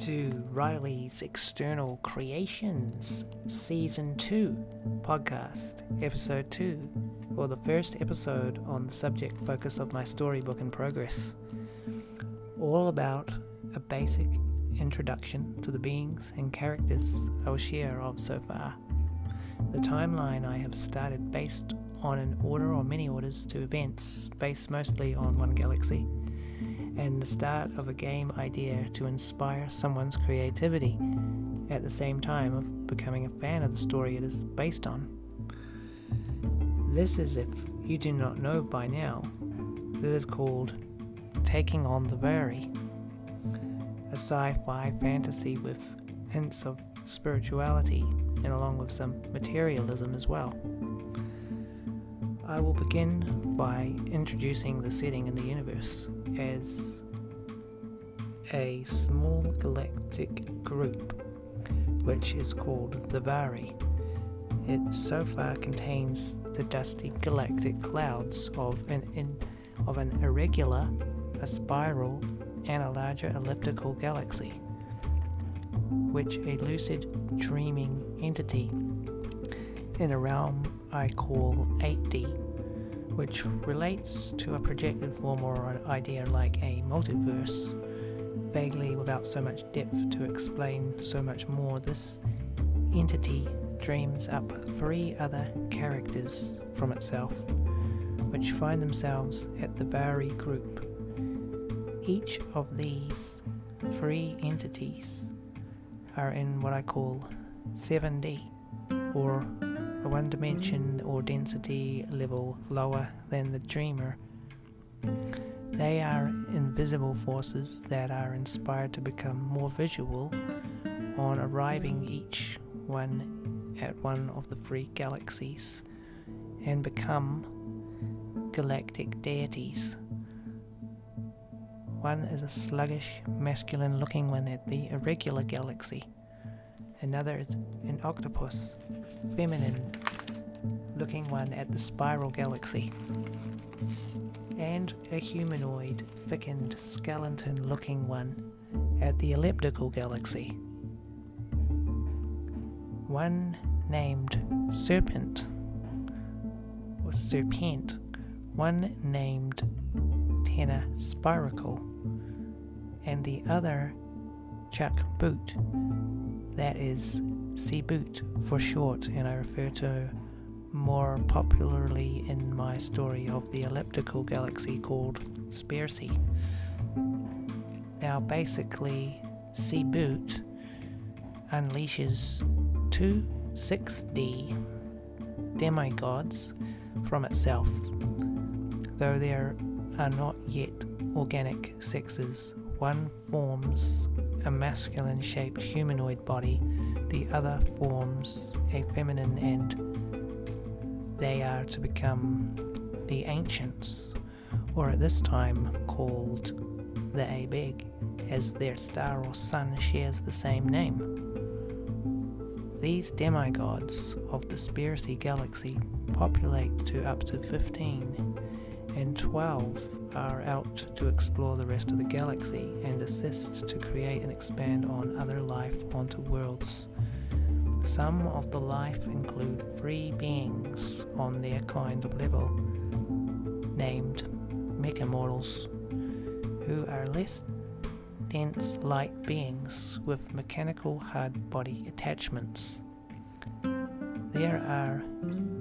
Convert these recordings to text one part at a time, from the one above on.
to Riley's External Creations Season 2 podcast, Episode 2, or the first episode on the subject focus of my storybook in progress. All about a basic introduction to the beings and characters I will share of so far. The timeline I have started based on an order or many orders to events based mostly on one galaxy and the start of a game idea to inspire someone's creativity at the same time of becoming a fan of the story it is based on. This is if you do not know by now, it is called Taking on the Vari, a sci fi fantasy with hints of spirituality and along with some materialism as well. I will begin by introducing the setting in the universe as a small galactic group which is called the Vari. It so far contains the dusty galactic clouds of an in, of an irregular, a spiral, and a larger elliptical galaxy, which a lucid dreaming entity in a realm I call 8D which relates to a projected form or an idea like a multiverse, vaguely without so much depth to explain so much more. This entity dreams up three other characters from itself, which find themselves at the Vari group. Each of these three entities are in what I call 7D, or a one dimension or density level lower than the dreamer. They are invisible forces that are inspired to become more visual on arriving each one at one of the three galaxies and become galactic deities. One is a sluggish, masculine looking one at the irregular galaxy. Another is an octopus, feminine looking one at the spiral galaxy. And a humanoid, thickened, skeleton looking one at the elliptical galaxy. One named Serpent, or Serpent, one named Tena Spiracle, and the other Chuck Boot that is C-Boot for short, and I refer to more popularly in my story of the elliptical galaxy called Spearsea. Now, basically, C-Boot unleashes two 6D demigods from itself, though there are not yet organic sexes. One forms a masculine shaped humanoid body, the other forms a feminine, and they are to become the ancients, or at this time called the Abeg, as their star or sun shares the same name. These demigods of the Spearsea galaxy populate to up to 15 and 12 are out to explore the rest of the galaxy and assist to create and expand on other life onto worlds. Some of the life include free beings on their kind of level, named mecha mortals, who are less dense light beings with mechanical hard body attachments. There are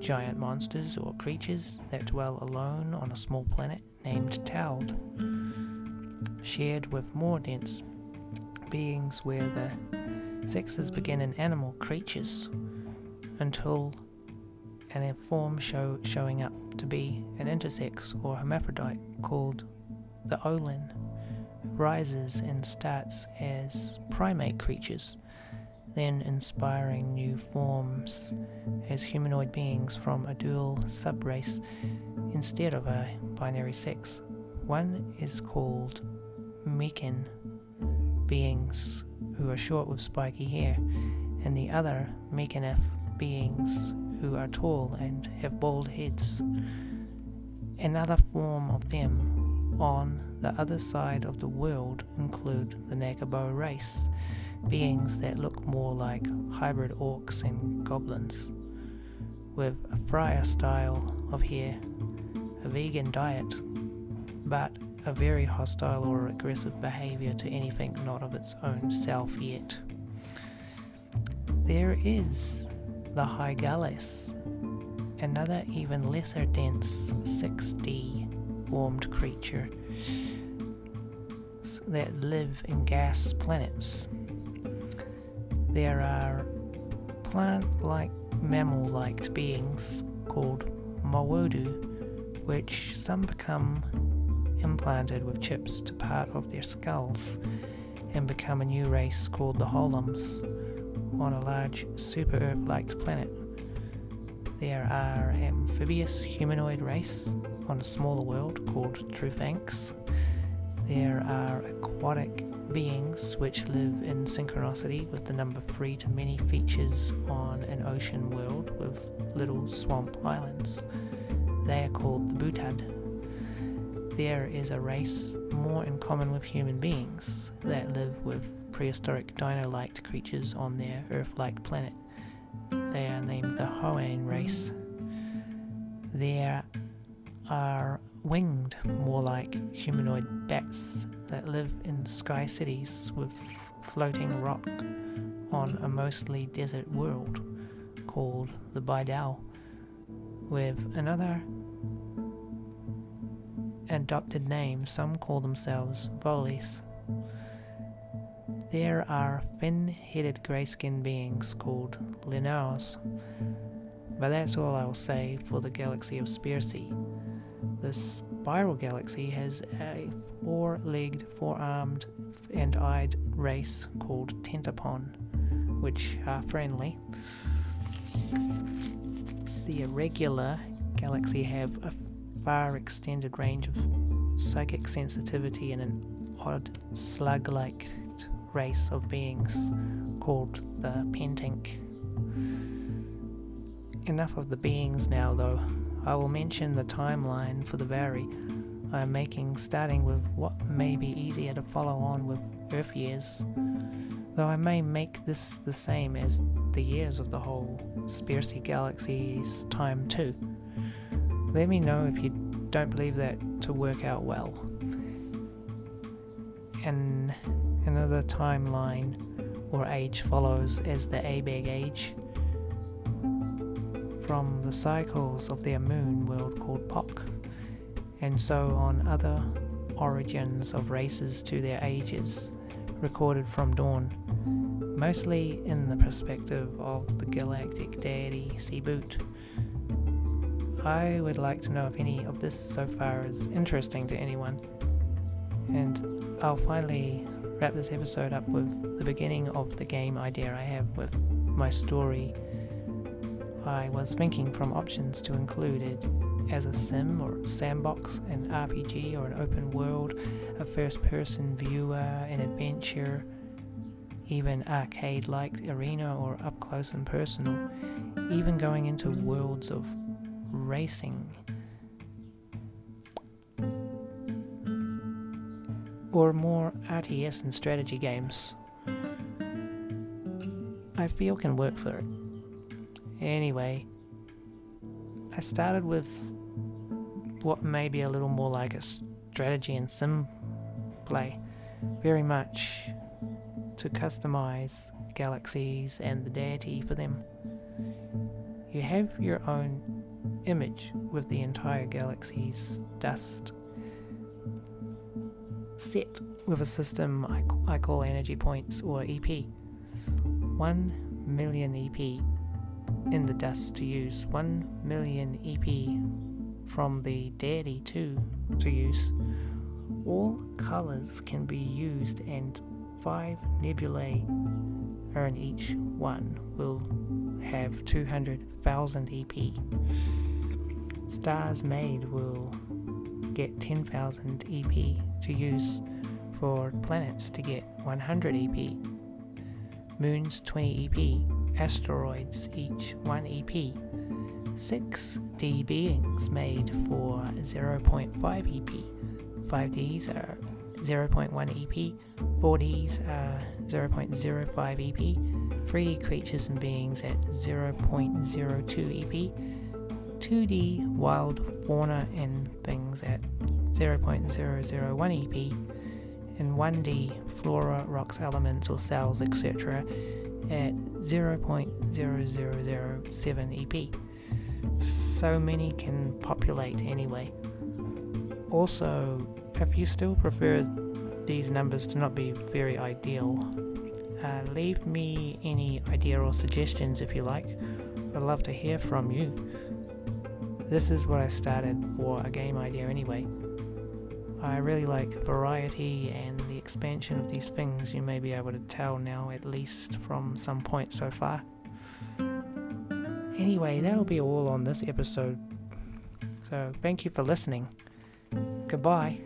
giant monsters or creatures that dwell alone on a small planet named Tald, shared with more dense beings where the sexes begin in animal creatures until an form show, showing up to be an intersex or hermaphrodite called the Olin rises and starts as primate creatures then inspiring new forms as humanoid beings from a dual subrace instead of a binary sex. One is called Mekin beings who are short with spiky hair, and the other Mekanef beings who are tall and have bald heads. Another form of them on the other side of the world include the Nagabo race, beings that look more like hybrid orcs and goblins, with a friar style of hair, a vegan diet, but a very hostile or aggressive behavior to anything not of its own self yet. There is the Hygales, another even lesser dense 6D formed creature that live in gas planets. There are plant like mammal like beings called Mawodu, which some become implanted with chips to part of their skulls and become a new race called the Holums on a large super Earth like planet. There are amphibious humanoid race on a smaller world called Trufanks. There are aquatic beings which live in synchronicity with the number 3 to many features on an ocean world with little swamp islands. They are called the Butad. There is a race more in common with human beings that live with prehistoric dino like creatures on their Earth like planet. They are named the Hoan race. There are winged, more like humanoid bats that live in sky cities with floating rock on a mostly desert world called the Baidao, with another adopted name, some call themselves Volis. There are fin headed grey skinned beings called Linaos, but that's all I'll say for the galaxy of Spearsea. The spiral galaxy has a four legged, four armed, and eyed race called Tentapon, which are friendly. The irregular galaxy have a far extended range of psychic sensitivity and an odd slug like race of beings called the Pentink. Enough of the beings now, though. I will mention the timeline for the Vari I am making, starting with what may be easier to follow on with Earth years, though I may make this the same as the years of the whole Spearsea Galaxy's time too. Let me know if you don't believe that to work out well. And another timeline or age follows as the Abeg age from the cycles of their moon world called Pok, and so on other origins of races to their ages recorded from dawn, mostly in the perspective of the galactic deity Sebut I would like to know if any of this so far is interesting to anyone. And I'll finally wrap this episode up with the beginning of the game idea I have with my story. I was thinking from options to include it as a sim or sandbox, an RPG or an open world, a first person viewer, an adventure, even arcade like arena or up close and personal, even going into worlds of racing. Or more RTS and strategy games. I feel can work for it. Anyway, I started with what may be a little more like a strategy and sim play, very much to customize galaxies and the deity for them. You have your own image with the entire galaxy's dust set with a system I, I call energy points or EP. 1 million EP in the dust to use, 1 million EP from the deity 2 to use. All colors can be used and 5 nebulae earn each one will have 200,000 EP. Stars made will get 10,000 EP to use for planets to get 100 EP. Moons 20 EP, asteroids each 1 EP. 6 D beings made for 0.5 EP, 5Ds are 0.1 EP, 4Ds are 0.05 EP, 3D creatures and beings at 0.02 EP, 2D wild fauna and things at 0.001 EP, and 1D flora, rocks, elements, or cells, etc., at 0.0007 EP. So many can populate anyway. Also, if you still prefer these numbers to not be very ideal, uh, leave me any idea or suggestions if you like. I'd love to hear from you. This is what I started for a game idea anyway. I really like variety and expansion of these things, you may be able to tell now, at least from some point so far. Anyway, that'll be all on this episode. So, thank you for listening. Goodbye.